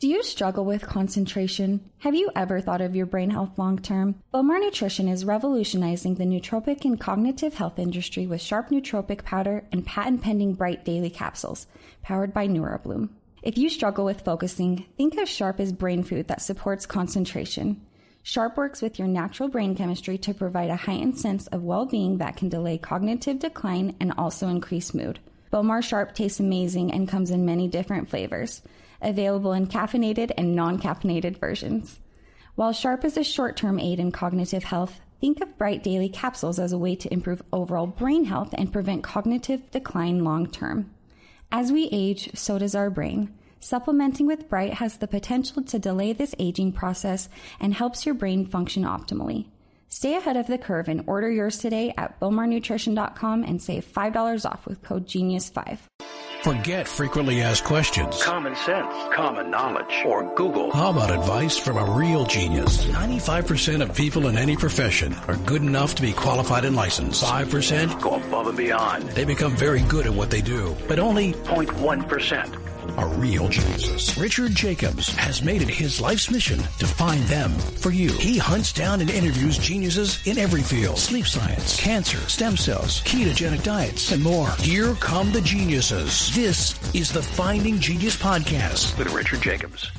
Do you struggle with concentration? Have you ever thought of your brain health long term? Bowmar Nutrition is revolutionizing the nootropic and cognitive health industry with sharp nootropic powder and patent pending bright daily capsules, powered by NeuroBloom. If you struggle with focusing, think of Sharp as brain food that supports concentration. Sharp works with your natural brain chemistry to provide a heightened sense of well being that can delay cognitive decline and also increase mood. Bowmar Sharp tastes amazing and comes in many different flavors available in caffeinated and non caffeinated versions. While Sharp is a short term aid in cognitive health, think of Bright Daily capsules as a way to improve overall brain health and prevent cognitive decline long term. As we age, so does our brain. Supplementing with Bright has the potential to delay this aging process and helps your brain function optimally. Stay ahead of the curve and order yours today at bowmarnutrition.com and save $5 off with code GENIUS5. Forget frequently asked questions. Common sense, common knowledge, or Google. How about advice from a real genius? 95% of people in any profession are good enough to be qualified and licensed. 5% go above and beyond. They become very good at what they do, but only 0.1% are real geniuses. Richard Jacobs has made it his life's mission to find them for you. He hunts down and interviews geniuses in every field. Sleep science, cancer, stem cells, ketogenic diets, and more. Here come the geniuses. This is the Finding Genius Podcast with Richard Jacobs.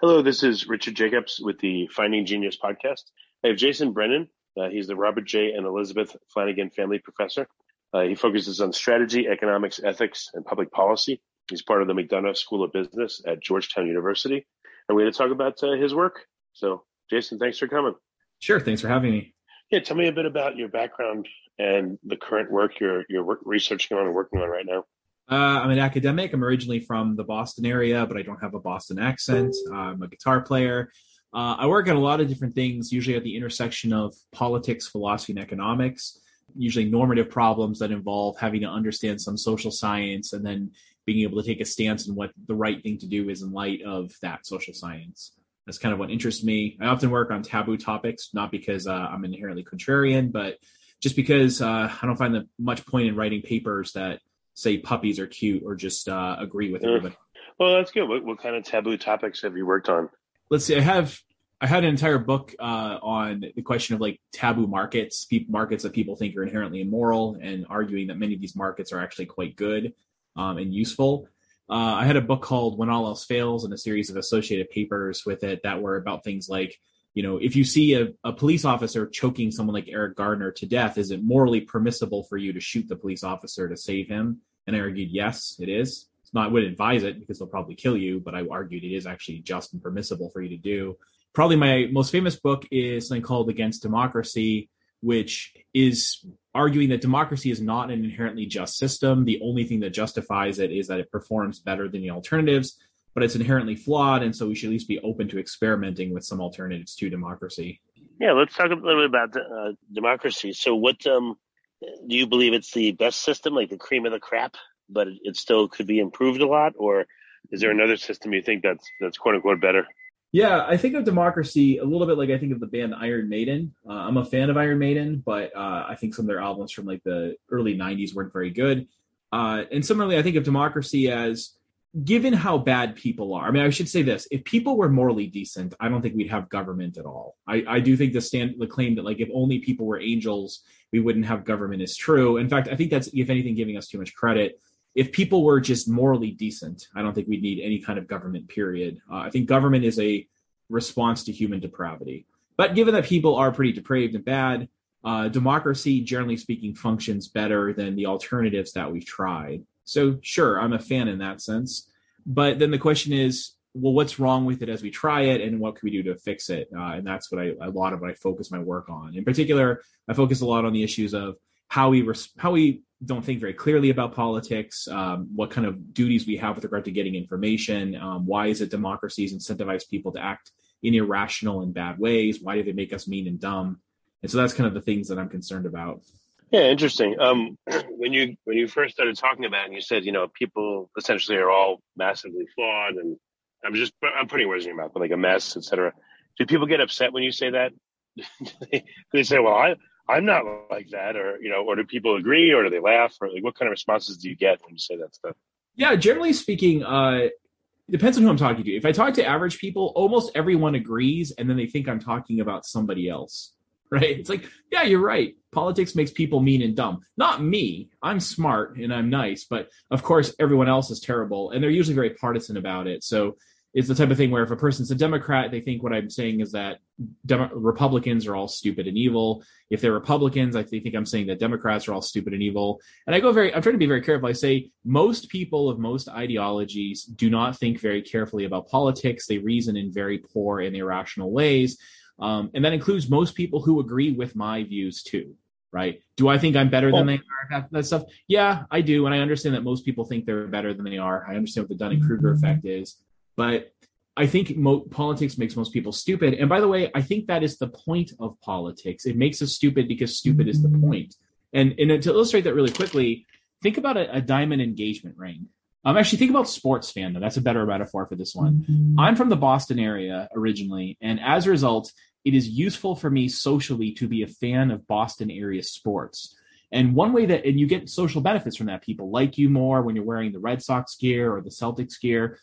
Hello, this is Richard Jacobs with the Finding Genius Podcast. I have Jason Brennan. Uh, he's the Robert J. and Elizabeth Flanagan Family Professor uh, he focuses on strategy, economics, ethics, and public policy. He's part of the McDonough School of Business at Georgetown University. And we're going to talk about uh, his work. So, Jason, thanks for coming. Sure. Thanks for having me. Yeah. Tell me a bit about your background and the current work you're, you're researching on and working on right now. Uh, I'm an academic. I'm originally from the Boston area, but I don't have a Boston accent. I'm a guitar player. Uh, I work on a lot of different things, usually at the intersection of politics, philosophy, and economics usually normative problems that involve having to understand some social science and then being able to take a stance on what the right thing to do is in light of that social science. That's kind of what interests me. I often work on taboo topics, not because uh, I'm inherently contrarian, but just because uh, I don't find that much point in writing papers that say puppies are cute or just uh, agree with everybody. Well, that's good. What, what kind of taboo topics have you worked on? Let's see. I have I had an entire book uh, on the question of like taboo markets, markets that people think are inherently immoral, and arguing that many of these markets are actually quite good um, and useful. Uh, I had a book called When All Else Fails and a series of associated papers with it that were about things like, you know, if you see a, a police officer choking someone like Eric Garner to death, is it morally permissible for you to shoot the police officer to save him? And I argued, yes, it is. It's not, I wouldn't advise it because they'll probably kill you, but I argued it is actually just and permissible for you to do probably my most famous book is something called Against Democracy, which is arguing that democracy is not an inherently just system. The only thing that justifies it is that it performs better than the alternatives, but it's inherently flawed. And so we should at least be open to experimenting with some alternatives to democracy. Yeah, let's talk a little bit about uh, democracy. So, what um, do you believe it's the best system, like the cream of the crap, but it, still could be improved a lot? Or is there another system you think that's, that's quote unquote better? Yeah, I think of democracy a little bit like I think of the band Iron Maiden. Uh, I'm a fan of Iron Maiden, but uh, I think some of their albums from like the early '90s weren't very good. Uh, and similarly, I think of democracy as given how bad people are. I mean, I should say this: if people were morally decent, I don't think we'd have government at all. I, I do think the stand the claim that like if only people were angels, we wouldn't have government is true. In fact, I think that's if anything giving us too much credit if people were just morally decent, I don't think we'd need any kind of government, period. Uh, I think government is a response to human depravity. But given that people are pretty depraved and bad, uh, democracy, generally speaking, functions better than the alternatives that we've tried. So, sure, I'm a fan in that sense. But then the question is, well, what's wrong with it as we try it, and what can we do to fix it? Uh, and that's what I a lot of what I focus my work on. In particular, I focus a lot on the issues of how we res- how we don't think very clearly about politics, um, what kind of duties we have with regard to getting information, um, why is it democracies incentivize people to act in irrational and bad ways, why do they make us mean and dumb, and so that's kind of the things that I'm concerned about. Yeah, interesting. Um, when you when you first started talking about it, and you said you know people essentially are all massively flawed, and I'm just I'm putting words in your mouth, but like a mess, etc. Do people get upset when you say that? they say, "Well, I I'm not like that, or you know, or do people agree, or do they laugh, or like what kind of responses do you get when you say that stuff? Yeah, generally speaking, uh, depends on who I'm talking to. If I talk to average people, almost everyone agrees, and then they think I'm talking about somebody else. Right? It's like, yeah, you're right. Politics makes people mean and dumb. Not me. I'm smart and I'm nice, but of course, everyone else is terrible, and they're usually very partisan about it. So it's the type of thing where if a person's a Democrat, they think what I'm saying is that Demo- Republicans are all stupid and evil. If they're Republicans, I think I'm saying that Democrats are all stupid and evil. And I go very, I'm trying to be very careful. I say most people of most ideologies do not think very carefully about politics. They reason in very poor and irrational ways. Um, and that includes most people who agree with my views too. Right? Do I think I'm better than they are? That stuff. Yeah, I do, and I understand that most people think they're better than they are. I understand what the Dunning Kruger effect is. But I think mo- politics makes most people stupid. And by the way, I think that is the point of politics. It makes us stupid because stupid is the point. And, and to illustrate that really quickly, think about a, a diamond engagement ring. Um, actually, think about sports fandom. That's a better metaphor for this one. Mm-hmm. I'm from the Boston area originally, and as a result, it is useful for me socially to be a fan of Boston area sports. And one way that, and you get social benefits from that. People like you more when you're wearing the Red Sox gear or the Celtics gear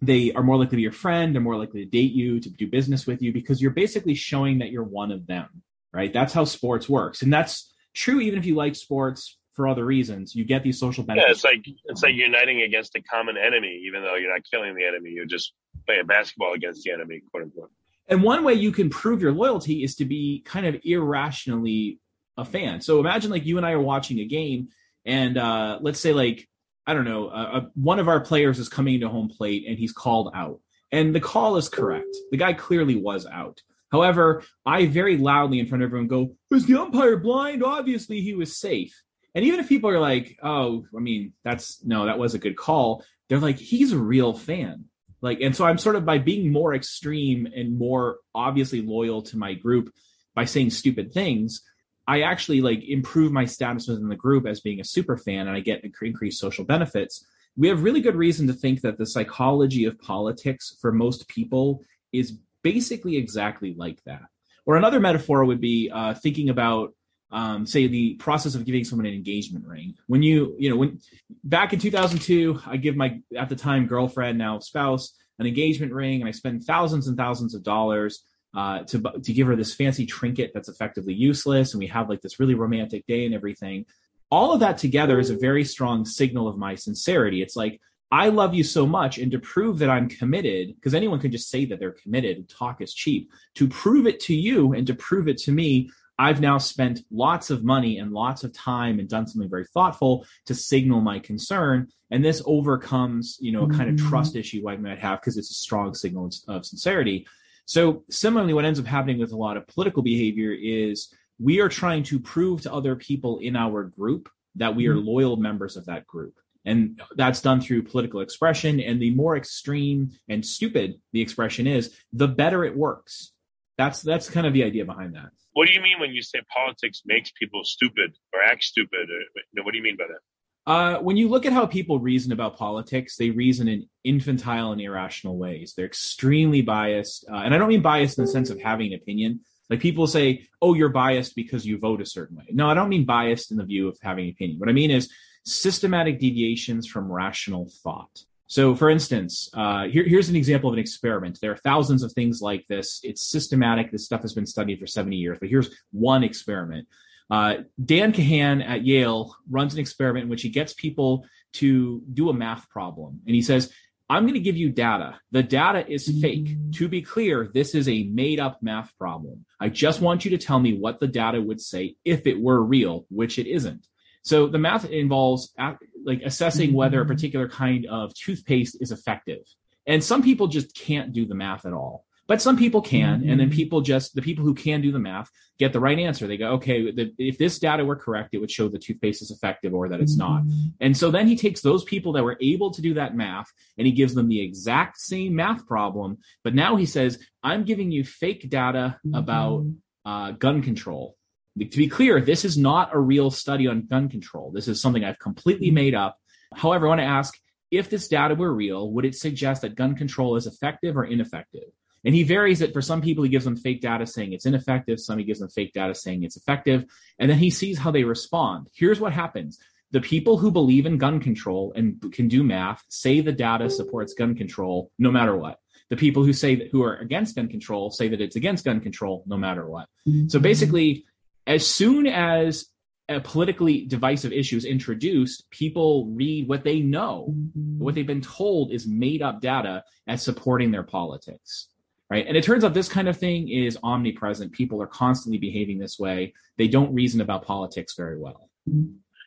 they are more likely to be your friend they're more likely to date you to do business with you because you're basically showing that you're one of them right? That's how sports works. And that's true even if you like sports for other reasons. You get these social benefits yeah it's like it's like uniting against a common enemy even though you're not killing the enemy you're just playing basketball against the enemy quote unquote. And one way you can prove your loyalty is to be kind of irrationally a fan. So imagine like you and i are watching a game and uh, let's say like I don't know, uh, uh, one of our players is coming into home plate and he's called out. And the call is correct. The guy clearly was out. However, I very loudly in front of everyone go, "Is the umpire blind? Obviously, he was safe." And even if people are like, "Oh, I mean, that's no, that was a good call," they're like, "He's a real fan." Like, and so I'm sort of by being more extreme and more obviously loyal to my group by saying stupid things. I actually like improve my status within the group as being a super fan and I get increased social benefits. We have really good reason to think that the psychology of politics for most people is basically exactly like that. Or another metaphor would be uh, thinking about, um, say, the process of giving someone an engagement ring. When you, you know, when back in 2002, I give my at the time girlfriend, now spouse, an engagement ring, and I spend thousands and thousands of dollars uh, to to give her this fancy trinket that's effectively useless, and we have like this really romantic day and everything. All of that together is a very strong signal of my sincerity. It's like I love you so much, and to prove that I'm committed, because anyone can just say that they're committed. Talk is cheap. To prove it to you and to prove it to me, I've now spent lots of money and lots of time and done something very thoughtful to signal my concern. And this overcomes, you know, a kind of mm-hmm. trust issue I might have because it's a strong signal of sincerity. So, similarly, what ends up happening with a lot of political behavior is we are trying to prove to other people in our group that we are mm-hmm. loyal members of that group. And that's done through political expression. And the more extreme and stupid the expression is, the better it works. That's that's kind of the idea behind that. What do you mean when you say politics makes people stupid or act stupid? Or, what do you mean by that? Uh, when you look at how people reason about politics, they reason in infantile and irrational ways. They're extremely biased. Uh, and I don't mean biased in the sense of having an opinion. Like people say, oh, you're biased because you vote a certain way. No, I don't mean biased in the view of having an opinion. What I mean is systematic deviations from rational thought. So, for instance, uh, here, here's an example of an experiment. There are thousands of things like this. It's systematic. This stuff has been studied for 70 years, but here's one experiment. Uh, Dan Kahan at Yale runs an experiment in which he gets people to do a math problem. And he says, I'm going to give you data. The data is mm-hmm. fake. To be clear, this is a made up math problem. I just want you to tell me what the data would say if it were real, which it isn't. So the math involves uh, like assessing mm-hmm. whether a particular kind of toothpaste is effective. And some people just can't do the math at all. But some people can, mm-hmm. and then mm-hmm. people just the people who can do the math get the right answer. They go, okay, the, if this data were correct, it would show the toothpaste is effective or that it's mm-hmm. not. And so then he takes those people that were able to do that math and he gives them the exact same math problem. But now he says, I'm giving you fake data mm-hmm. about uh, gun control. To be clear, this is not a real study on gun control. This is something I've completely mm-hmm. made up. However, I want to ask if this data were real, would it suggest that gun control is effective or ineffective? And he varies it for some people, he gives them fake data saying it's ineffective. Some he gives them fake data saying it's effective. And then he sees how they respond. Here's what happens the people who believe in gun control and can do math say the data supports gun control no matter what. The people who say that who are against gun control say that it's against gun control no matter what. Mm-hmm. So basically, as soon as a politically divisive issue is introduced, people read what they know. Mm-hmm. What they've been told is made up data as supporting their politics. Right. And it turns out this kind of thing is omnipresent. People are constantly behaving this way. They don't reason about politics very well.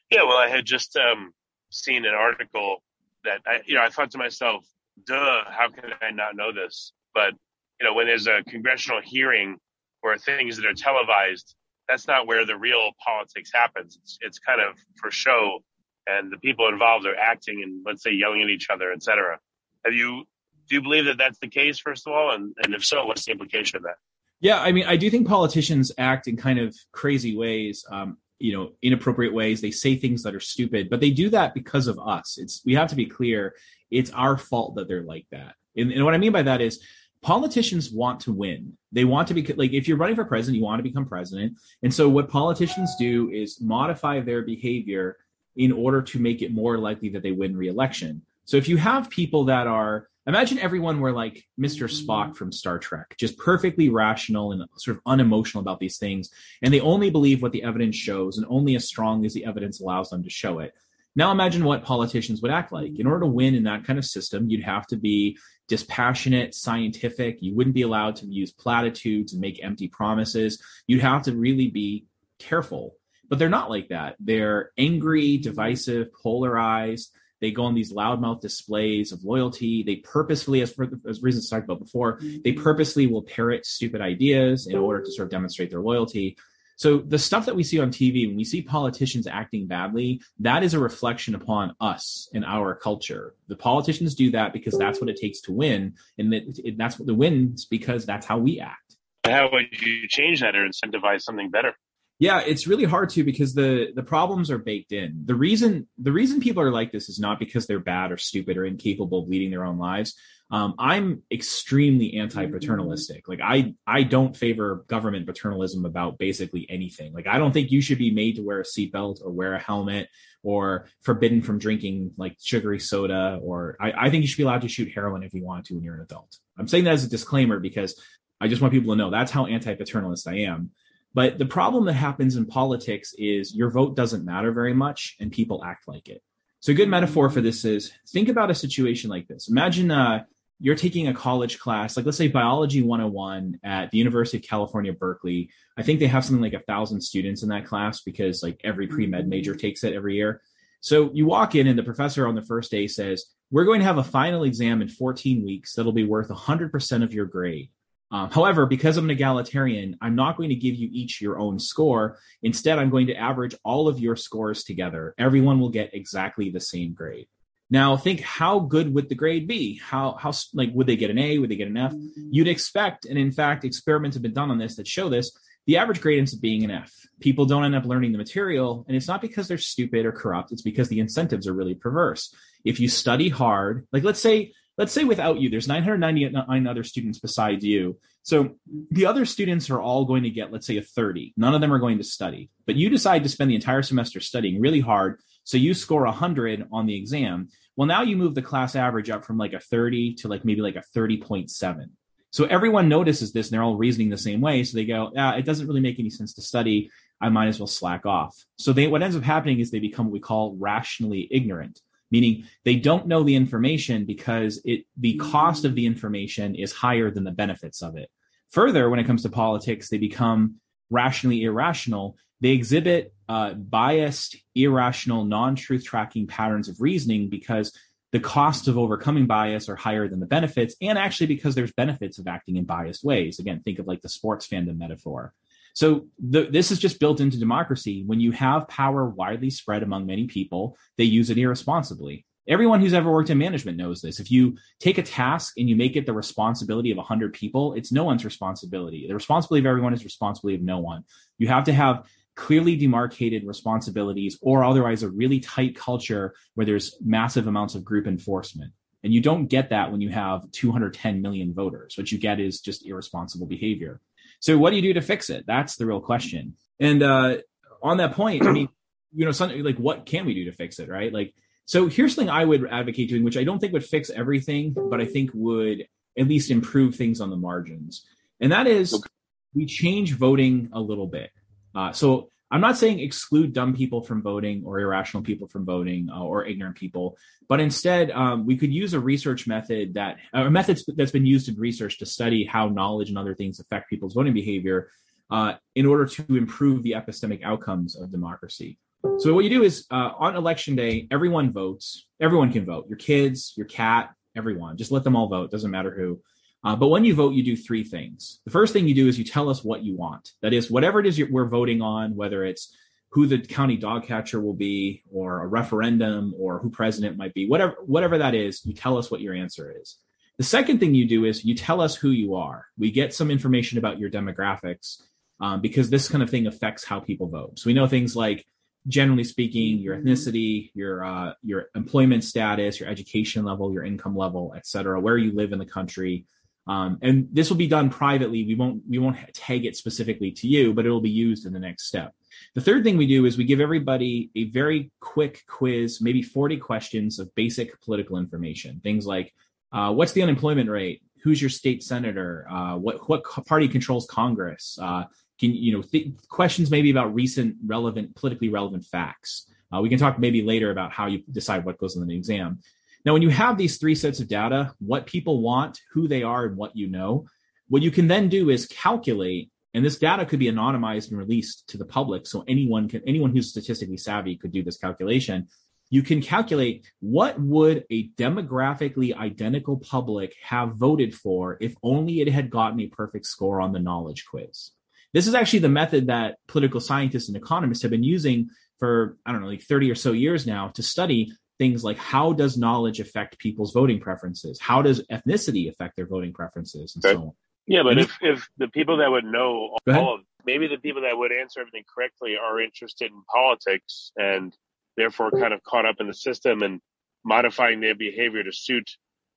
Yeah. Well, I had just um, seen an article that I, you know, I thought to myself, duh, how can I not know this? But, you know, when there's a congressional hearing or things that are televised, that's not where the real politics happens. It's, it's kind of for show, and the people involved are acting and let's say yelling at each other, etc. Have you do you believe that that's the case first of all, and and if so, what's the implication of that? Yeah, I mean, I do think politicians act in kind of crazy ways. Um, you know, inappropriate ways. They say things that are stupid, but they do that because of us. It's we have to be clear. It's our fault that they're like that. And, and what I mean by that is politicians want to win. They want to be like if you're running for president, you want to become president. And so what politicians do is modify their behavior in order to make it more likely that they win re-election. So if you have people that are imagine everyone were like Mr. Spock from Star Trek, just perfectly rational and sort of unemotional about these things, and they only believe what the evidence shows and only as strong as the evidence allows them to show it. Now imagine what politicians would act like. In order to win in that kind of system, you'd have to be dispassionate, scientific. You wouldn't be allowed to use platitudes and make empty promises. You'd have to really be careful. But they're not like that. They're angry, divisive, polarized. They go on these loudmouth displays of loyalty. They purposefully, as, for, as reasons talked about before, mm-hmm. they purposely will parrot stupid ideas in order to sort of demonstrate their loyalty. So the stuff that we see on TV, when we see politicians acting badly, that is a reflection upon us and our culture. The politicians do that because that's what it takes to win, and that, that's what the wins because that's how we act. How would you change that or incentivize something better? Yeah, it's really hard to because the the problems are baked in. The reason the reason people are like this is not because they're bad or stupid or incapable of leading their own lives. Um, I'm extremely anti-paternalistic. Like I, I don't favor government paternalism about basically anything. Like I don't think you should be made to wear a seatbelt or wear a helmet or forbidden from drinking like sugary soda. Or I, I think you should be allowed to shoot heroin if you want to when you're an adult. I'm saying that as a disclaimer because I just want people to know that's how anti-paternalist I am. But the problem that happens in politics is your vote doesn't matter very much and people act like it. So a good metaphor for this is think about a situation like this. Imagine uh, you're taking a college class, like let's say biology 101 at the University of California, Berkeley. I think they have something like a thousand students in that class because like every pre med major takes it every year. So you walk in and the professor on the first day says, we're going to have a final exam in 14 weeks that'll be worth 100% of your grade. Um, however, because I'm an egalitarian, I'm not going to give you each your own score. Instead, I'm going to average all of your scores together. Everyone will get exactly the same grade. Now think how good would the grade be? How how like would they get an A? Would they get an F? You'd expect, and in fact, experiments have been done on this that show this. The average grade ends up being an F. People don't end up learning the material, and it's not because they're stupid or corrupt. It's because the incentives are really perverse. If you study hard, like let's say let's say without you, there's 999 other students besides you. So the other students are all going to get, let's say, a 30. None of them are going to study, but you decide to spend the entire semester studying really hard so you score 100 on the exam. Well, now you move the class average up from like a 30 to like maybe like a 30.7. So everyone notices this and they're all reasoning the same way. So they go, yeah, it doesn't really make any sense to study. I might as well slack off. So they, what ends up happening is they become what we call rationally ignorant, meaning they don't know the information because it, the cost of the information is higher than the benefits of it. Further, when it comes to politics, they become rationally irrational they exhibit uh, biased, irrational, non truth tracking patterns of reasoning because the costs of overcoming bias are higher than the benefits, and actually because there's benefits of acting in biased ways. Again, think of like the sports fandom metaphor. So the, this is just built into democracy. When you have power widely spread among many people, they use it irresponsibly. Everyone who's ever worked in management knows this. If you take a task and you make it the responsibility of 100 people, it's no one's responsibility. The responsibility of everyone is responsibility of no one. You have to have clearly demarcated responsibilities or otherwise a really tight culture where there's massive amounts of group enforcement. And you don't get that when you have 210 million voters. What you get is just irresponsible behavior. So what do you do to fix it? That's the real question. And uh, on that point, I mean, you know, something like what can we do to fix it, right? Like, so here's something I would advocate doing, which I don't think would fix everything, but I think would at least improve things on the margins. And that is okay. we change voting a little bit. Uh, so I'm not saying exclude dumb people from voting or irrational people from voting uh, or ignorant people, but instead um, we could use a research method that a method that's been used in research to study how knowledge and other things affect people's voting behavior uh, in order to improve the epistemic outcomes of democracy. So what you do is uh, on election day, everyone votes. Everyone can vote. Your kids, your cat, everyone. Just let them all vote. Doesn't matter who. Uh, but when you vote, you do three things. The first thing you do is you tell us what you want. That is, whatever it is we're voting on, whether it's who the county dog catcher will be, or a referendum, or who president might be, whatever whatever that is, you tell us what your answer is. The second thing you do is you tell us who you are. We get some information about your demographics um, because this kind of thing affects how people vote. So we know things like generally speaking, your ethnicity, your uh, your employment status, your education level, your income level, et cetera, where you live in the country. Um, and this will be done privately. We won't we won't tag it specifically to you, but it will be used in the next step. The third thing we do is we give everybody a very quick quiz, maybe 40 questions of basic political information. Things like uh, what's the unemployment rate? Who's your state senator? Uh, what what party controls Congress? Uh, can you know th- questions maybe about recent relevant politically relevant facts uh, we can talk maybe later about how you decide what goes in the exam now when you have these three sets of data what people want who they are and what you know what you can then do is calculate and this data could be anonymized and released to the public so anyone can anyone who's statistically savvy could do this calculation. You can calculate what would a demographically identical public have voted for if only it had gotten a perfect score on the knowledge quiz. This is actually the method that political scientists and economists have been using for, I don't know, like 30 or so years now to study things like how does knowledge affect people's voting preferences? How does ethnicity affect their voting preferences and so on? Yeah, but if, if the people that would know all of maybe the people that would answer everything correctly are interested in politics and therefore kind of caught up in the system and modifying their behavior to suit,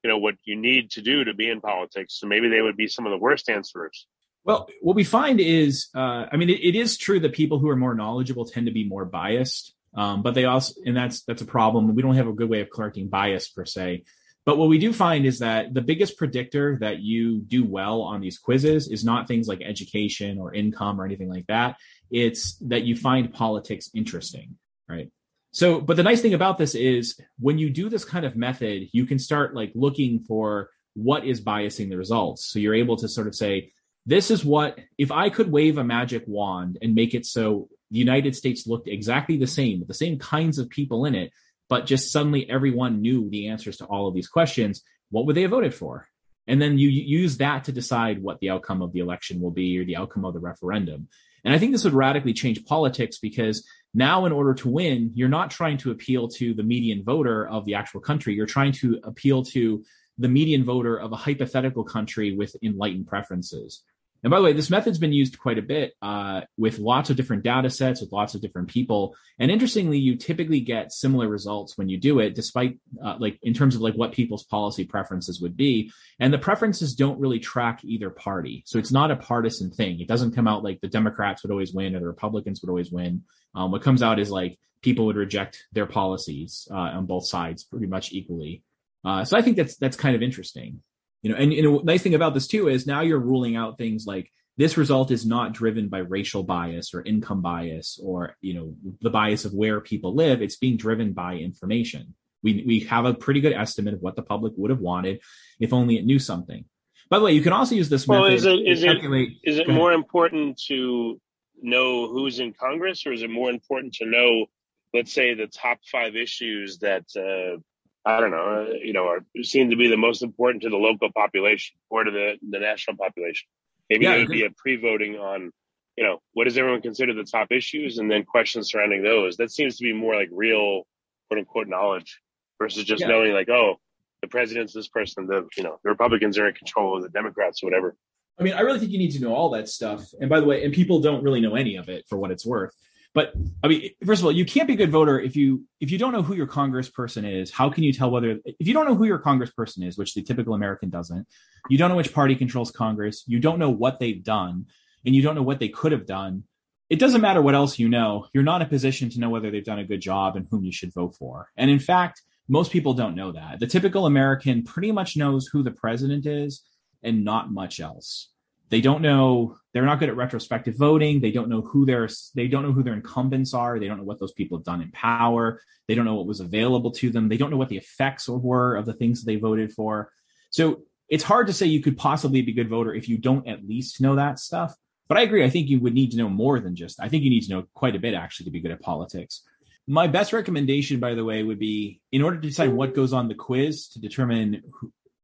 you know, what you need to do to be in politics. So maybe they would be some of the worst answerers. Well, what we find is, uh, I mean, it, it is true that people who are more knowledgeable tend to be more biased, um, but they also, and that's that's a problem. We don't have a good way of correcting bias per se. But what we do find is that the biggest predictor that you do well on these quizzes is not things like education or income or anything like that. It's that you find politics interesting, right? So, but the nice thing about this is when you do this kind of method, you can start like looking for what is biasing the results. So you're able to sort of say, this is what if I could wave a magic wand and make it so the United States looked exactly the same with the same kinds of people in it, but just suddenly everyone knew the answers to all of these questions, what would they have voted for? And then you use that to decide what the outcome of the election will be or the outcome of the referendum. And I think this would radically change politics because now, in order to win, you're not trying to appeal to the median voter of the actual country. You're trying to appeal to the median voter of a hypothetical country with enlightened preferences. And by the way, this method's been used quite a bit uh, with lots of different data sets, with lots of different people. And interestingly, you typically get similar results when you do it, despite uh, like in terms of like what people's policy preferences would be. And the preferences don't really track either party. So it's not a partisan thing. It doesn't come out like the Democrats would always win or the Republicans would always win. Um, what comes out is like people would reject their policies uh, on both sides pretty much equally. Uh, so I think that's that's kind of interesting, you know. And, a nice thing about this too is now you're ruling out things like this result is not driven by racial bias or income bias or you know the bias of where people live. It's being driven by information. We we have a pretty good estimate of what the public would have wanted if only it knew something. By the way, you can also use this well, method. Is it is it is it more important to know who's in Congress, or is it more important to know, let's say, the top five issues that uh, I don't know, uh, you know, are, seem to be the most important to the local population or to the, the national population. Maybe yeah, it would be a pre-voting on, you know, what does everyone consider the top issues, and then questions surrounding those. That seems to be more like real, quote unquote, knowledge versus just yeah. knowing like, oh, the president's this person, the you know, the Republicans are in control, of the Democrats, or whatever. I mean, I really think you need to know all that stuff. And by the way, and people don't really know any of it for what it's worth. But I mean, first of all, you can't be a good voter if you if you don't know who your congressperson is. How can you tell whether if you don't know who your congressperson is, which the typical American doesn't, you don't know which party controls Congress, you don't know what they've done, and you don't know what they could have done. it doesn't matter what else you know. You're not in a position to know whether they've done a good job and whom you should vote for. And in fact, most people don't know that. The typical American pretty much knows who the president is and not much else. They don't know. They're not good at retrospective voting. They don't know who their they don't know who their incumbents are. They don't know what those people have done in power. They don't know what was available to them. They don't know what the effects were of the things they voted for. So it's hard to say you could possibly be a good voter if you don't at least know that stuff. But I agree. I think you would need to know more than just, I think you need to know quite a bit actually to be good at politics. My best recommendation, by the way, would be in order to decide what goes on the quiz to determine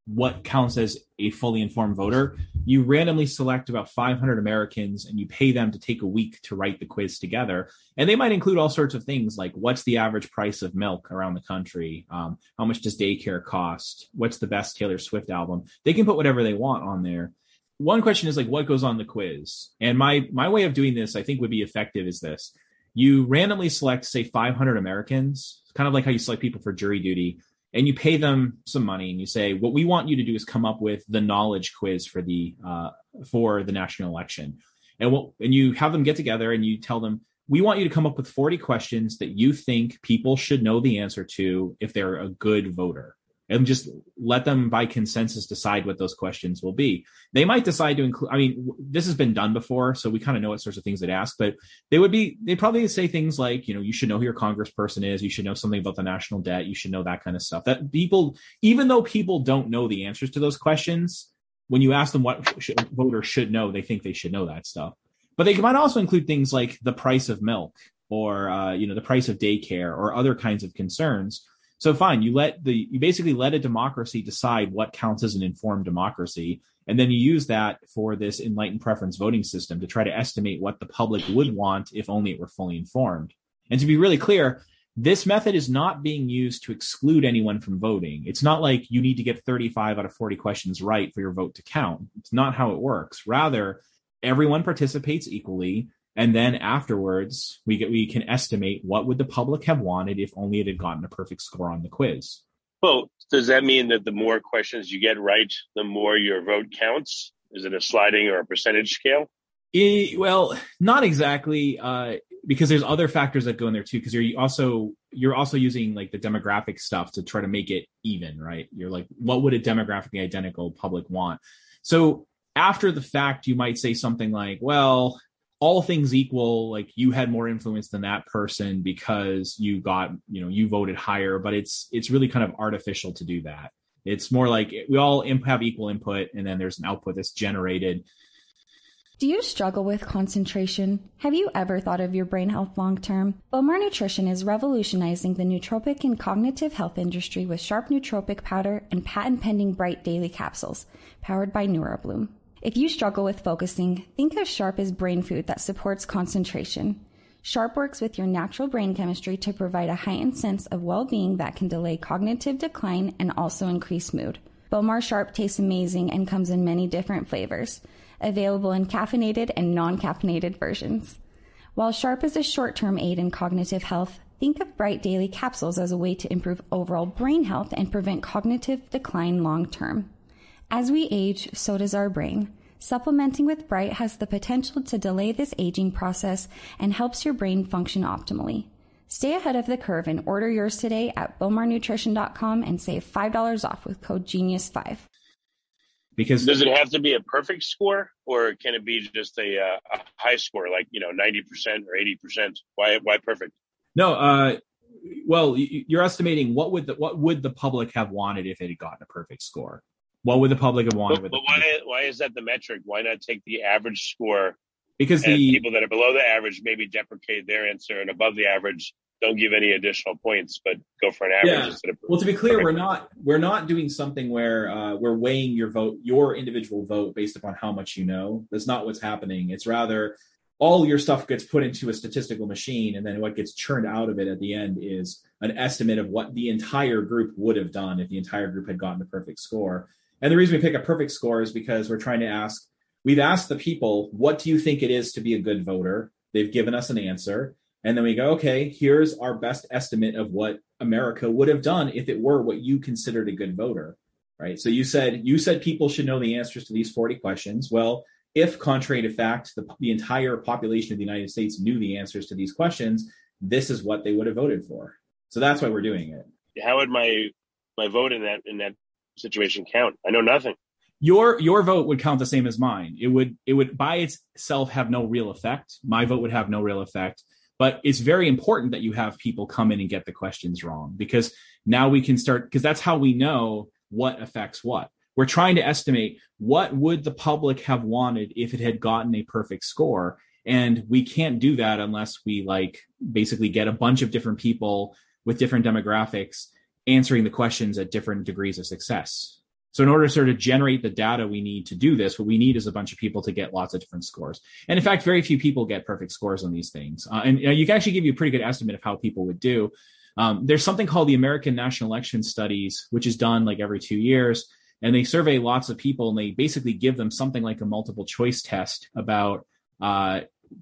what counts as a fully informed voter, you randomly select about 500 Americans and you pay them to take a week to write the quiz together. And they might include all sorts of things like what's the average price of milk around the country? Um, how much does daycare cost? What's the best Taylor Swift album? They can put whatever they want on there. One question is like what goes on the quiz? And my my way of doing this, I think, would be effective is this. You randomly select, say, 500 Americans, kind of like how you select people for jury duty and you pay them some money and you say what we want you to do is come up with the knowledge quiz for the uh, for the national election. And what and you have them get together and you tell them we want you to come up with 40 questions that you think people should know the answer to if they're a good voter and just let them by consensus decide what those questions will be. They might decide to include, I mean, this has been done before, so we kind of know what sorts of things they'd ask, but they would be, they probably say things like, you know, you should know who your congressperson is, you should know something about the national debt, you should know that kind of stuff. That people, even though people don't know the answers to those questions, when you ask them what should, voters should know, they think they should know that stuff. But they might also include things like the price of milk or, uh, you know, the price of daycare or other kinds of concerns so fine, you let the you basically let a democracy decide what counts as an informed democracy, and then you use that for this enlightened preference voting system to try to estimate what the public would want if only it were fully informed. And to be really clear, this method is not being used to exclude anyone from voting. It's not like you need to get 35 out of 40 questions right for your vote to count. It's not how it works. Rather, everyone participates equally and then afterwards we get we can estimate what would the public have wanted if only it had gotten a perfect score on the quiz. Well does that mean that the more questions you get right the more your vote counts? Is it a sliding or a percentage scale? It, well not exactly uh, because there's other factors that go in there too because you're also you're also using like the demographic stuff to try to make it even right? You're like what would a demographically identical public want? So after the fact you might say something like well all things equal, like you had more influence than that person because you got, you know, you voted higher, but it's it's really kind of artificial to do that. It's more like we all have equal input and then there's an output that's generated. Do you struggle with concentration? Have you ever thought of your brain health long term? Bowmar Nutrition is revolutionizing the nootropic and cognitive health industry with sharp nootropic powder and patent pending bright daily capsules, powered by NeuroBloom. If you struggle with focusing, think of Sharp as brain food that supports concentration. Sharp works with your natural brain chemistry to provide a heightened sense of well being that can delay cognitive decline and also increase mood. Bowmar Sharp tastes amazing and comes in many different flavors, available in caffeinated and non caffeinated versions. While Sharp is a short term aid in cognitive health, think of Bright Daily capsules as a way to improve overall brain health and prevent cognitive decline long term. As we age, so does our brain. Supplementing with Bright has the potential to delay this aging process and helps your brain function optimally. Stay ahead of the curve and order yours today at bowmarnutrition.com and save $5 off with code GENIUS5. Because does it have to be a perfect score or can it be just a, uh, a high score like, you know, 90% or 80%? Why why perfect? No, uh well, you're estimating what would the what would the public have wanted if it had gotten a perfect score? What would the public have wanted? But, but why, why is that the metric? Why not take the average score? Because the people that are below the average maybe deprecate their answer, and above the average don't give any additional points, but go for an average yeah. instead of. Well, to be clear, we're not we're not doing something where uh, we're weighing your vote, your individual vote, based upon how much you know. That's not what's happening. It's rather all your stuff gets put into a statistical machine, and then what gets churned out of it at the end is an estimate of what the entire group would have done if the entire group had gotten a perfect score. And the reason we pick a perfect score is because we're trying to ask, we've asked the people, what do you think it is to be a good voter? They've given us an answer. And then we go, okay, here's our best estimate of what America would have done if it were what you considered a good voter. Right. So you said you said people should know the answers to these 40 questions. Well, if, contrary to fact, the, the entire population of the United States knew the answers to these questions, this is what they would have voted for. So that's why we're doing it. How would my my vote in that in that situation count? I know nothing. Your your vote would count the same as mine. It would it would by itself have no real effect. My vote would have no real effect. But it's very important that you have people come in and get the questions wrong because now we can start because that's how we know what affects what. We're trying to estimate what would the public have wanted if it had gotten a perfect score and we can't do that unless we like basically get a bunch of different people with different demographics answering the questions at different degrees of success. So in order to sort of generate the data we need to do this, what we need is a bunch of people to get lots of different scores. And in fact, very few people get perfect scores on these things. Uh, and you, know, you, can actually give you a pretty good estimate of how people would do. Um, there's something called the American National Election Studies, which is done like every two years. And they survey lots of people and they basically give them something like a multiple choice test about uh,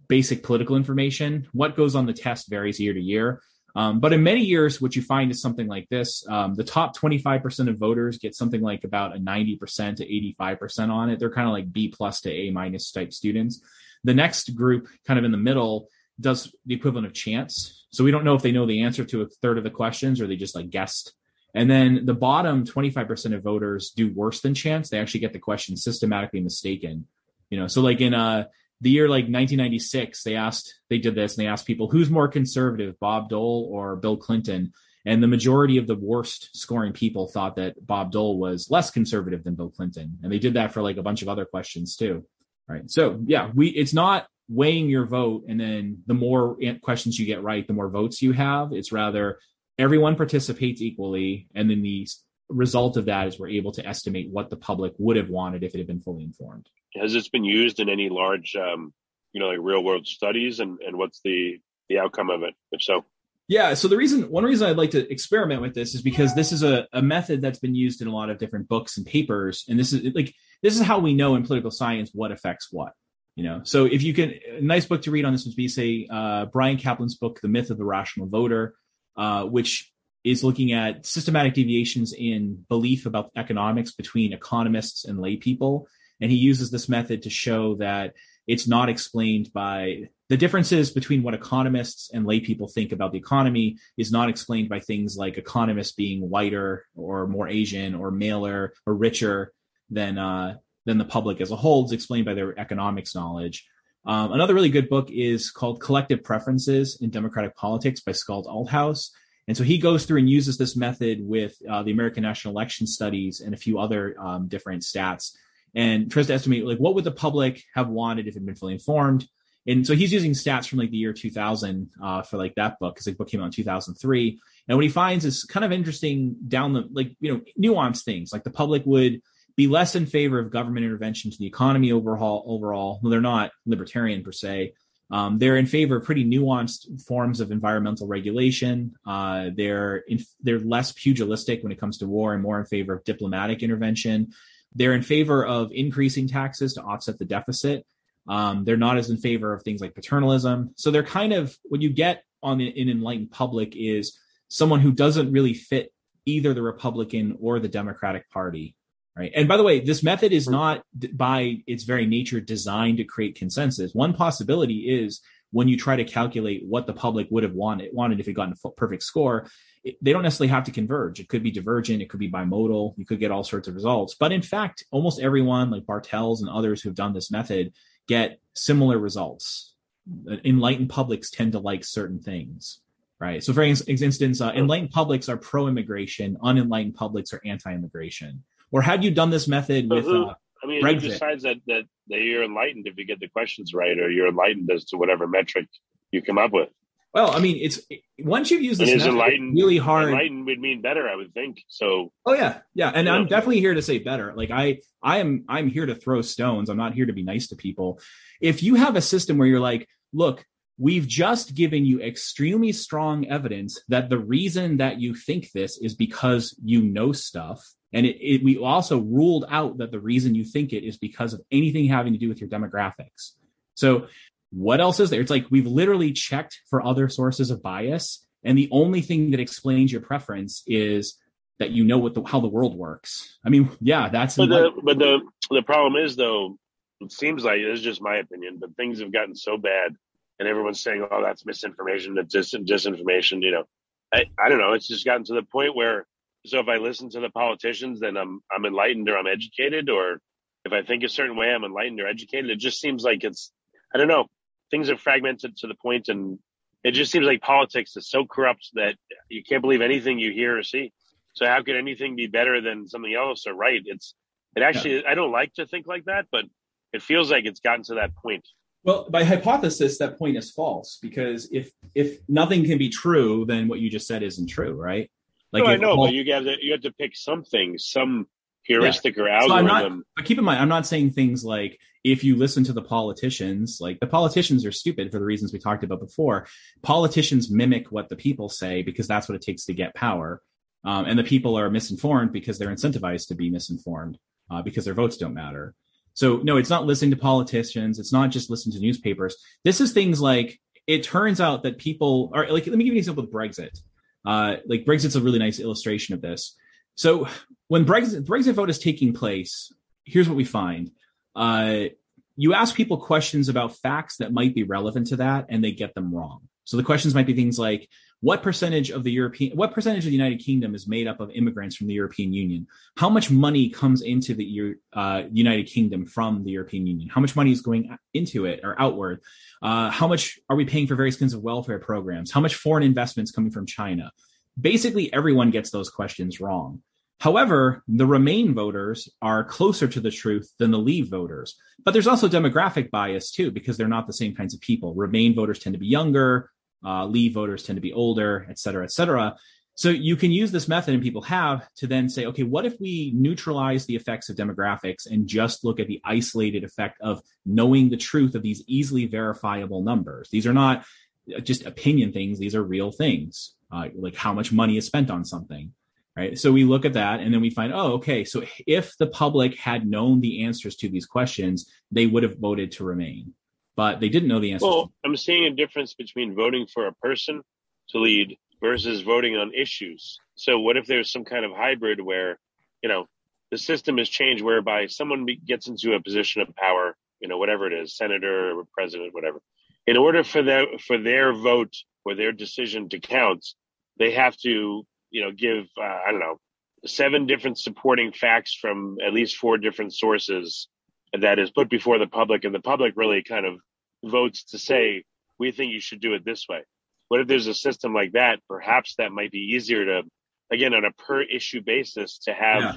basic political information. What goes on the test varies year to year. Um, but in many years, what you find is something like this. Um, the top 25% of voters get something like about a 90% to 85% on it. They're kind of like B plus to A minus type students. The next group, kind of in the middle, does the equivalent of chance. So we don't know if they know the answer to a third of the questions or they just like guessed. And then the bottom 25% of voters do worse than chance. They actually get the question systematically mistaken. You know, so like in uh the year like 1996, they asked, they did this and they asked people who's more conservative, Bob Dole or Bill Clinton? And the majority of the worst scoring people thought that Bob Dole was less conservative than Bill Clinton. And they did that for like a bunch of other questions too. Right. So yeah, we, it's not weighing your vote and then the more questions you get right, the more votes you have. It's rather everyone participates equally. And then the result of that is we're able to estimate what the public would have wanted if it had been fully informed. Has this been used in any large, um, you know, like real world studies, and and what's the the outcome of it, if so? Yeah, so the reason one reason I'd like to experiment with this is because this is a, a method that's been used in a lot of different books and papers, and this is like this is how we know in political science what affects what. You know, so if you can, a nice book to read on this would be say uh, Bryan Caplan's book, The Myth of the Rational Voter, uh, which is looking at systematic deviations in belief about economics between economists and lay people and he uses this method to show that it's not explained by the differences between what economists and lay people think about the economy is not explained by things like economists being whiter or more Asian or maler or richer than uh, than the public as a whole. It's explained by their economics knowledge. Um, another really good book is called Collective Preferences in Democratic Politics by Scott Althaus. And so he goes through and uses this method with uh, the American National Election Studies and a few other um, different stats and tries to estimate like what would the public have wanted if it had been fully informed. And so he's using stats from like the year 2000 uh, for like that book because the book came out in 2003. And what he finds is kind of interesting down the like you know nuanced things like the public would be less in favor of government intervention to the economy overall. Overall, well, they're not libertarian per se. Um, they're in favor of pretty nuanced forms of environmental regulation. Uh, they're in, they're less pugilistic when it comes to war and more in favor of diplomatic intervention. They're in favor of increasing taxes to offset the deficit. Um, they're not as in favor of things like paternalism. So they're kind of what you get on an enlightened public is someone who doesn't really fit either the Republican or the Democratic Party. Right. And by the way, this method is not by its very nature designed to create consensus. One possibility is when you try to calculate what the public would have wanted wanted if it got a perfect score, it, they don't necessarily have to converge. It could be divergent, it could be bimodal, you could get all sorts of results. But in fact, almost everyone, like Bartels and others who've done this method, get similar results. Enlightened publics tend to like certain things, right? So, for instance, uh, enlightened publics are pro-immigration, unenlightened publics are anti-immigration. Or had you done this method with uh, I mean, Brexit. decides that, that that you're enlightened if you get the questions right, or you're enlightened as to whatever metric you come up with? Well, I mean, it's once you've used this, method, enlightened really hard. Enlightened would mean better, I would think. So Oh yeah, yeah, and I'm definitely here to say better. Like I, I am, I'm here to throw stones. I'm not here to be nice to people. If you have a system where you're like, look, we've just given you extremely strong evidence that the reason that you think this is because you know stuff, and it, it, we also ruled out that the reason you think it is because of anything having to do with your demographics. So what else is there? It's like we've literally checked for other sources of bias, and the only thing that explains your preference is that you know what the how the world works. I mean, yeah, that's But the but the the problem is though, it seems like it's just my opinion, but things have gotten so bad, and everyone's saying, "Oh, that's misinformation, that's dis- disinformation." You know, I, I don't know. It's just gotten to the point where so if I listen to the politicians, then I'm I'm enlightened or I'm educated, or if I think a certain way, I'm enlightened or educated. It just seems like it's I don't know. Things are fragmented to the point, and it just seems like politics is so corrupt that you can't believe anything you hear or see. So how could anything be better than something else or right? It's it actually yeah. I don't like to think like that, but it feels like it's gotten to that point. Well, by hypothesis, that point is false because if if nothing can be true, then what you just said isn't true, right? Like no, I know, all, but you have to you have to pick something, some heuristic yeah. or algorithm. So not, but keep in mind, I'm not saying things like if you listen to the politicians, like the politicians are stupid for the reasons we talked about before. Politicians mimic what the people say because that's what it takes to get power. Um, and the people are misinformed because they're incentivized to be misinformed uh, because their votes don't matter. So no, it's not listening to politicians. It's not just listening to newspapers. This is things like it turns out that people are like. Let me give you an example with Brexit. Uh, like Brexit's a really nice illustration of this. So when Brexit Brexit vote is taking place, here's what we find. Uh, you ask people questions about facts that might be relevant to that, and they get them wrong. So the questions might be things like, what percentage of the European, what percentage of the United Kingdom is made up of immigrants from the European Union? How much money comes into the uh, United Kingdom from the European Union? How much money is going into it or outward? Uh, how much are we paying for various kinds of welfare programs? How much foreign investments coming from China? Basically, everyone gets those questions wrong. However, the Remain voters are closer to the truth than the Leave voters. But there's also demographic bias too, because they're not the same kinds of people. Remain voters tend to be younger, uh, Leave voters tend to be older, et cetera, et cetera. So you can use this method, and people have to then say, okay, what if we neutralize the effects of demographics and just look at the isolated effect of knowing the truth of these easily verifiable numbers? These are not just opinion things; these are real things, uh, like how much money is spent on something right? So we look at that and then we find, oh, okay, so if the public had known the answers to these questions, they would have voted to remain, but they didn't know the answers. Well, I'm seeing a difference between voting for a person to lead versus voting on issues. So what if there's some kind of hybrid where, you know, the system has changed whereby someone gets into a position of power, you know, whatever it is, senator or president, whatever. In order for their for their vote or their decision to count, they have to you know, give, uh, I don't know, seven different supporting facts from at least four different sources that is put before the public, and the public really kind of votes to say, we think you should do it this way. What if there's a system like that? Perhaps that might be easier to, again, on a per issue basis, to have yeah.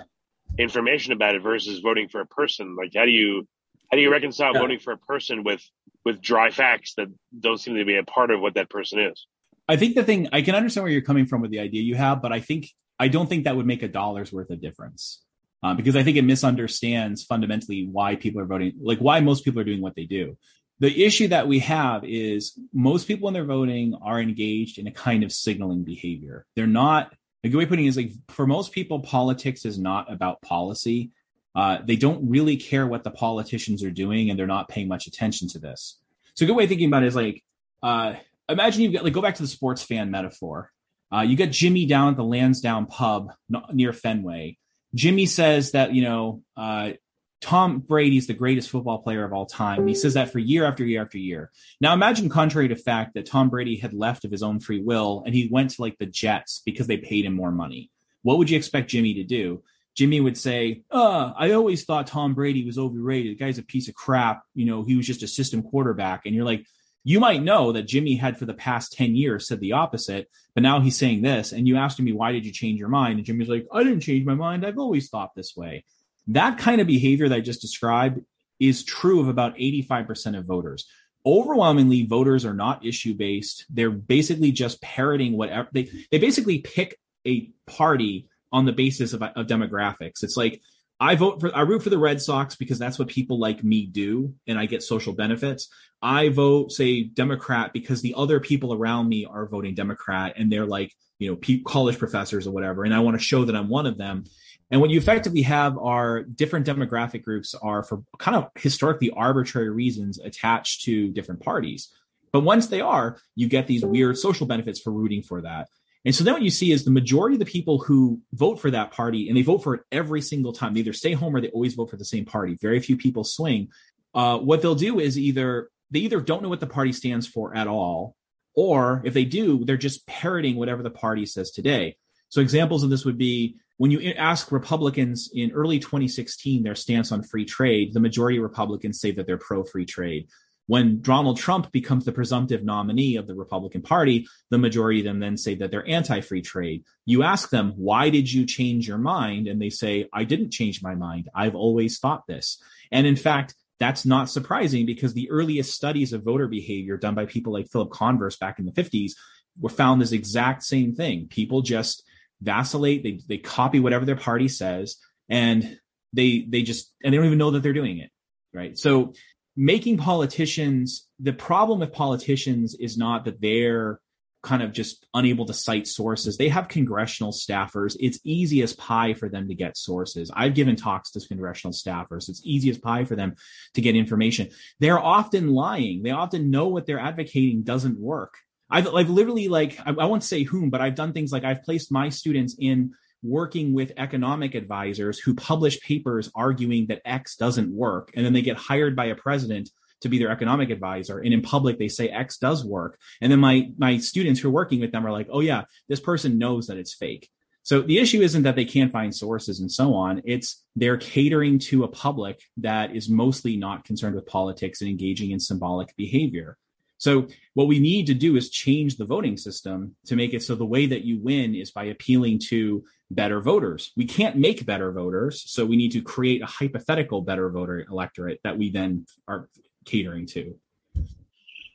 information about it versus voting for a person. Like, how do you how do you reconcile yeah. voting for a person with with dry facts that don't seem to be a part of what that person is? I think the thing I can understand where you're coming from with the idea you have, but I think I don't think that would make a dollar's worth of difference uh, because I think it misunderstands fundamentally why people are voting, like why most people are doing what they do. The issue that we have is most people when they're voting are engaged in a kind of signaling behavior. They're not. A good way of putting it is like for most people, politics is not about policy. Uh, they don't really care what the politicians are doing, and they're not paying much attention to this. So a good way of thinking about it is like uh, imagine you've got like go back to the sports fan metaphor. Uh, you got Jimmy down at the Lansdowne pub near Fenway. Jimmy says that you know uh, Tom Brady's the greatest football player of all time. And he says that for year after year after year. Now imagine contrary to fact that Tom Brady had left of his own free will and he went to like the Jets because they paid him more money. What would you expect Jimmy to do? Jimmy would say, uh, I always thought Tom Brady was overrated. The guy's a piece of crap. You know, he was just a system quarterback. And you're like, you might know that Jimmy had for the past 10 years said the opposite, but now he's saying this. And you asked me, why did you change your mind? And Jimmy's like, I didn't change my mind. I've always thought this way. That kind of behavior that I just described is true of about 85% of voters. Overwhelmingly, voters are not issue based. They're basically just parroting whatever they, they basically pick a party on the basis of, of demographics. It's like, I vote for I root for the Red Sox because that's what people like me do and I get social benefits. I vote say Democrat because the other people around me are voting Democrat and they're like, you know, college professors or whatever and I want to show that I'm one of them. And what you effectively have are different demographic groups are for kind of historically arbitrary reasons attached to different parties. But once they are, you get these weird social benefits for rooting for that. And so then what you see is the majority of the people who vote for that party, and they vote for it every single time, they either stay home or they always vote for the same party. Very few people swing. uh, what they'll do is either they either don't know what the party stands for at all, or if they do, they're just parroting whatever the party says today. So examples of this would be when you ask Republicans in early 2016 their stance on free trade, the majority of Republicans say that they're pro free trade. When Donald Trump becomes the presumptive nominee of the Republican Party, the majority of them then say that they're anti free trade. You ask them, why did you change your mind? And they say, I didn't change my mind. I've always thought this. And in fact, that's not surprising because the earliest studies of voter behavior done by people like Philip Converse back in the 50s were found this exact same thing. People just vacillate, they, they copy whatever their party says, and they they just and they don't even know that they're doing it. Right. So making politicians the problem with politicians is not that they're kind of just unable to cite sources. They have congressional staffers. It's easy as pie for them to get sources. I've given talks to congressional staffers. It's easy as pie for them to get information. They're often lying. They often know what they're advocating doesn't work. I've, I've literally like, I, I won't say whom, but I've done things like I've placed my students in working with economic advisors who publish papers arguing that X doesn't work. And then they get hired by a president to be their economic advisor. And in public, they say X does work. And then my, my students who are working with them are like, oh yeah, this person knows that it's fake. So the issue isn't that they can't find sources and so on. It's they're catering to a public that is mostly not concerned with politics and engaging in symbolic behavior. So what we need to do is change the voting system to make it so the way that you win is by appealing to better voters. We can't make better voters, so we need to create a hypothetical better voter electorate that we then are catering to.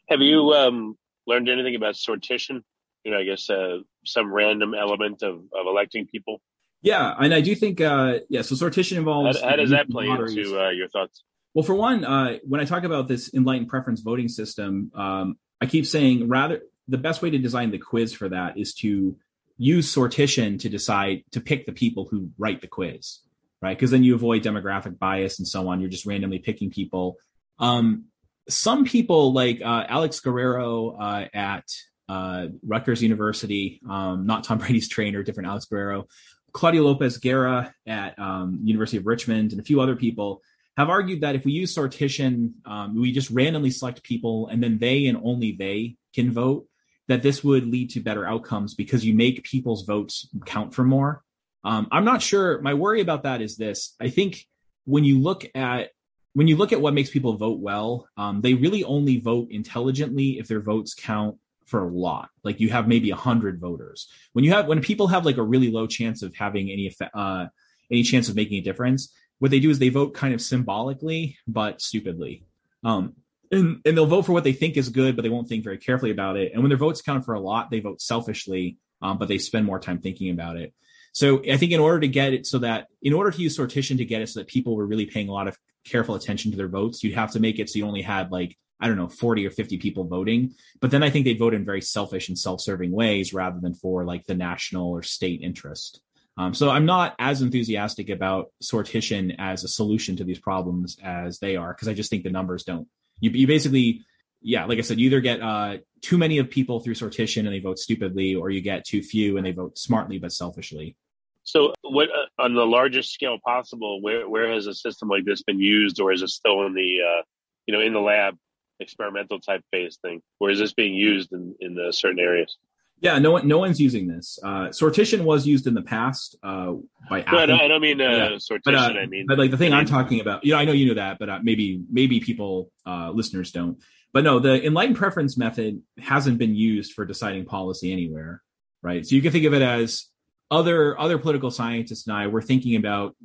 Have you um, learned anything about sortition? You know, I guess uh, some random element of, of electing people. Yeah, and I do think, uh, yeah. So sortition involves. How, how does that play into uh, your thoughts? Well, for one, uh, when I talk about this enlightened preference voting system, um, I keep saying rather the best way to design the quiz for that is to use sortition to decide to pick the people who write the quiz, right? Because then you avoid demographic bias and so on. You're just randomly picking people. Um, some people like uh, Alex Guerrero uh, at uh, Rutgers University, um, not Tom Brady's trainer, different Alex Guerrero, Claudia Lopez Guerra at um, University of Richmond, and a few other people have argued that if we use sortition, um, we just randomly select people and then they and only they can vote, that this would lead to better outcomes because you make people's votes count for more. Um, I'm not sure. My worry about that is this. I think when you look at when you look at what makes people vote well, um, they really only vote intelligently if their votes count for a lot. Like you have maybe a hundred voters. When you have when people have like a really low chance of having any effect, uh, any chance of making a difference, what they do is they vote kind of symbolically but stupidly. Um, and, and they'll vote for what they think is good, but they won't think very carefully about it. And when their votes count for a lot, they vote selfishly, um, but they spend more time thinking about it. So I think in order to get it so that in order to use sortition to get it so that people were really paying a lot of careful attention to their votes, you'd have to make it so you only had like, I don't know, 40 or 50 people voting. But then I think they'd vote in very selfish and self-serving ways rather than for like the national or state interest. Um, so I'm not as enthusiastic about sortition as a solution to these problems as they are because I just think the numbers don't. You, you basically, yeah, like I said, you either get uh, too many of people through sortition and they vote stupidly, or you get too few and they vote smartly but selfishly. So, what uh, on the largest scale possible? Where where has a system like this been used, or is it still in the uh, you know in the lab experimental type phase thing, or is this being used in in the certain areas? Yeah, no one, no one's using this. Uh, sortition was used in the past uh, by. No, I don't mean uh, yeah. sortition. But, uh, I mean, but like the thing I am talking about, you know, I know you know that, but uh, maybe maybe people uh, listeners don't. But no, the enlightened preference method hasn't been used for deciding policy anywhere, right? So you can think of it as other other political scientists and I were thinking about,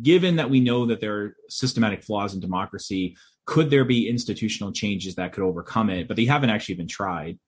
given that we know that there are systematic flaws in democracy, could there be institutional changes that could overcome it? But they haven't actually been tried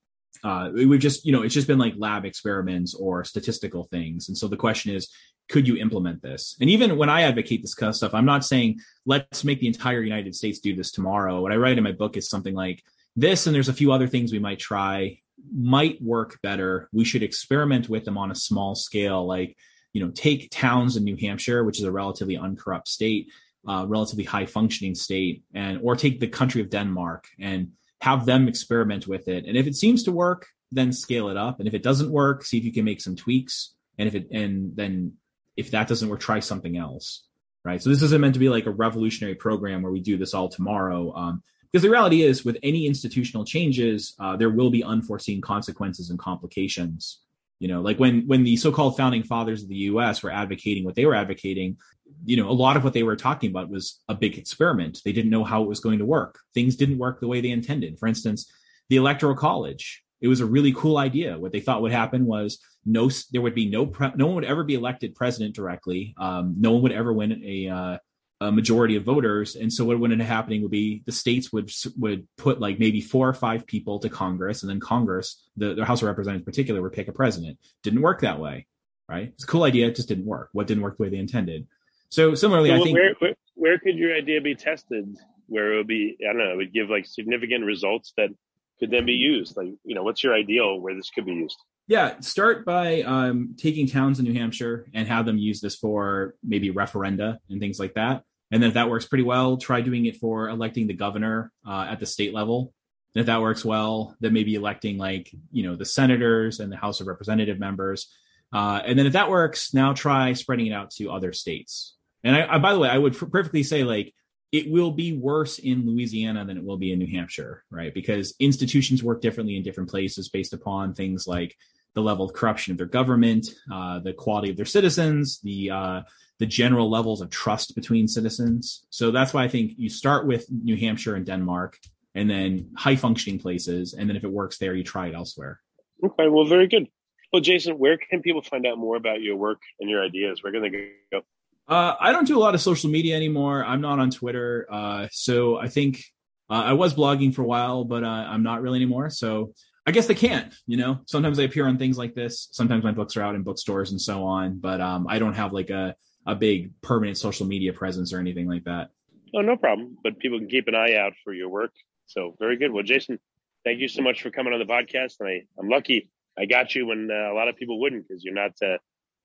uh, we've just you know it's just been like lab experiments or statistical things. And so the question is could you implement this? And even when i advocate this kind of stuff i'm not saying let's make the entire united states do this tomorrow. What i write in my book is something like this and there's a few other things we might try might work better. We should experiment with them on a small scale like you know take towns in new hampshire which is a relatively uncorrupt state uh, relatively high functioning state and or take the country of denmark and have them experiment with it. And if it seems to work, then scale it up. And if it doesn't work, see if you can make some tweaks. And if it, and then if that doesn't work, try something else. right? So this isn't meant to be like a revolutionary program where we do this all tomorrow. Um, because the reality is, with any institutional changes, uh, there will be unforeseen consequences and complications. You know, like when when the so-called founding fathers of the U.S. were advocating what they were advocating, you know, a lot of what they were talking about was a big experiment. They didn't know how it was going to work. Things didn't work the way they intended. For instance, the electoral college. It was a really cool idea. What they thought would happen was no, there would be no, pre- no one would ever be elected president directly. Um, no one would ever win a, uh, a majority of voters. And so what would end up happening would be the states would would put like maybe four or five people to Congress, and then Congress, the, the House of Representatives in particular, would pick a president. Didn't work that way, right? It's a cool idea, it just didn't work. What didn't work the way they intended. So similarly, I think where, where, where could your idea be tested? Where it would be, I don't know, it would give like significant results that could then be used. Like, you know, what's your ideal where this could be used? Yeah, start by um, taking towns in New Hampshire and have them use this for maybe referenda and things like that. And then if that works pretty well, try doing it for electing the governor uh, at the state level. And if that works well, then maybe electing like you know the senators and the House of Representative members. Uh, and then if that works, now try spreading it out to other states. And I, I by the way, I would perfectly say like it will be worse in Louisiana than it will be in New Hampshire, right? Because institutions work differently in different places based upon things like the level of corruption of their government, uh, the quality of their citizens, the uh, the general levels of trust between citizens. So that's why I think you start with New Hampshire and Denmark, and then high functioning places, and then if it works there, you try it elsewhere. Okay, well, very good. Well, Jason, where can people find out more about your work and your ideas? Where can they go? Uh, I don't do a lot of social media anymore. I'm not on Twitter, uh, so I think uh, I was blogging for a while, but uh, I'm not really anymore. So I guess they can't, you know, sometimes I appear on things like this. Sometimes my books are out in bookstores and so on, but um, I don't have like a, a big permanent social media presence or anything like that. Oh, no problem. But people can keep an eye out for your work. So very good. Well, Jason, thank you so much for coming on the podcast. And I, I'm lucky I got you when uh, a lot of people wouldn't because you're not, uh,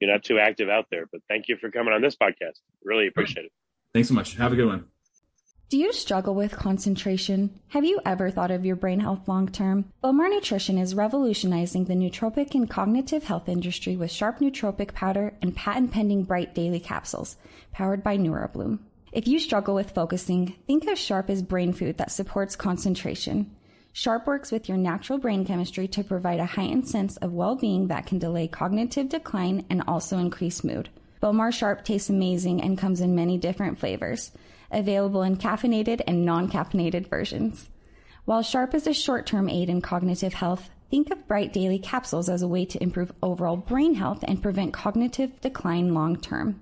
you're not too active out there, but thank you for coming on this podcast. Really appreciate it. Thanks so much. Have a good one. Do you struggle with concentration? Have you ever thought of your brain health long term? Bowmar Nutrition is revolutionizing the nootropic and cognitive health industry with sharp nootropic powder and patent pending bright daily capsules, powered by NeuroBloom. If you struggle with focusing, think of Sharp as brain food that supports concentration. Sharp works with your natural brain chemistry to provide a heightened sense of well being that can delay cognitive decline and also increase mood. Bowmar Sharp tastes amazing and comes in many different flavors available in caffeinated and non caffeinated versions. While Sharp is a short term aid in cognitive health, think of Bright Daily capsules as a way to improve overall brain health and prevent cognitive decline long term.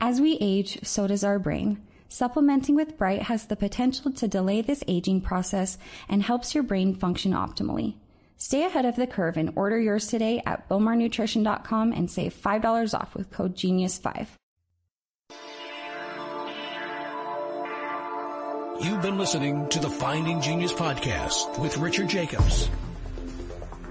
As we age, so does our brain. Supplementing with Bright has the potential to delay this aging process and helps your brain function optimally. Stay ahead of the curve and order yours today at bowmarnutrition.com and save $5 off with code GENIUS5. You've been listening to the Finding Genius podcast with Richard Jacobs.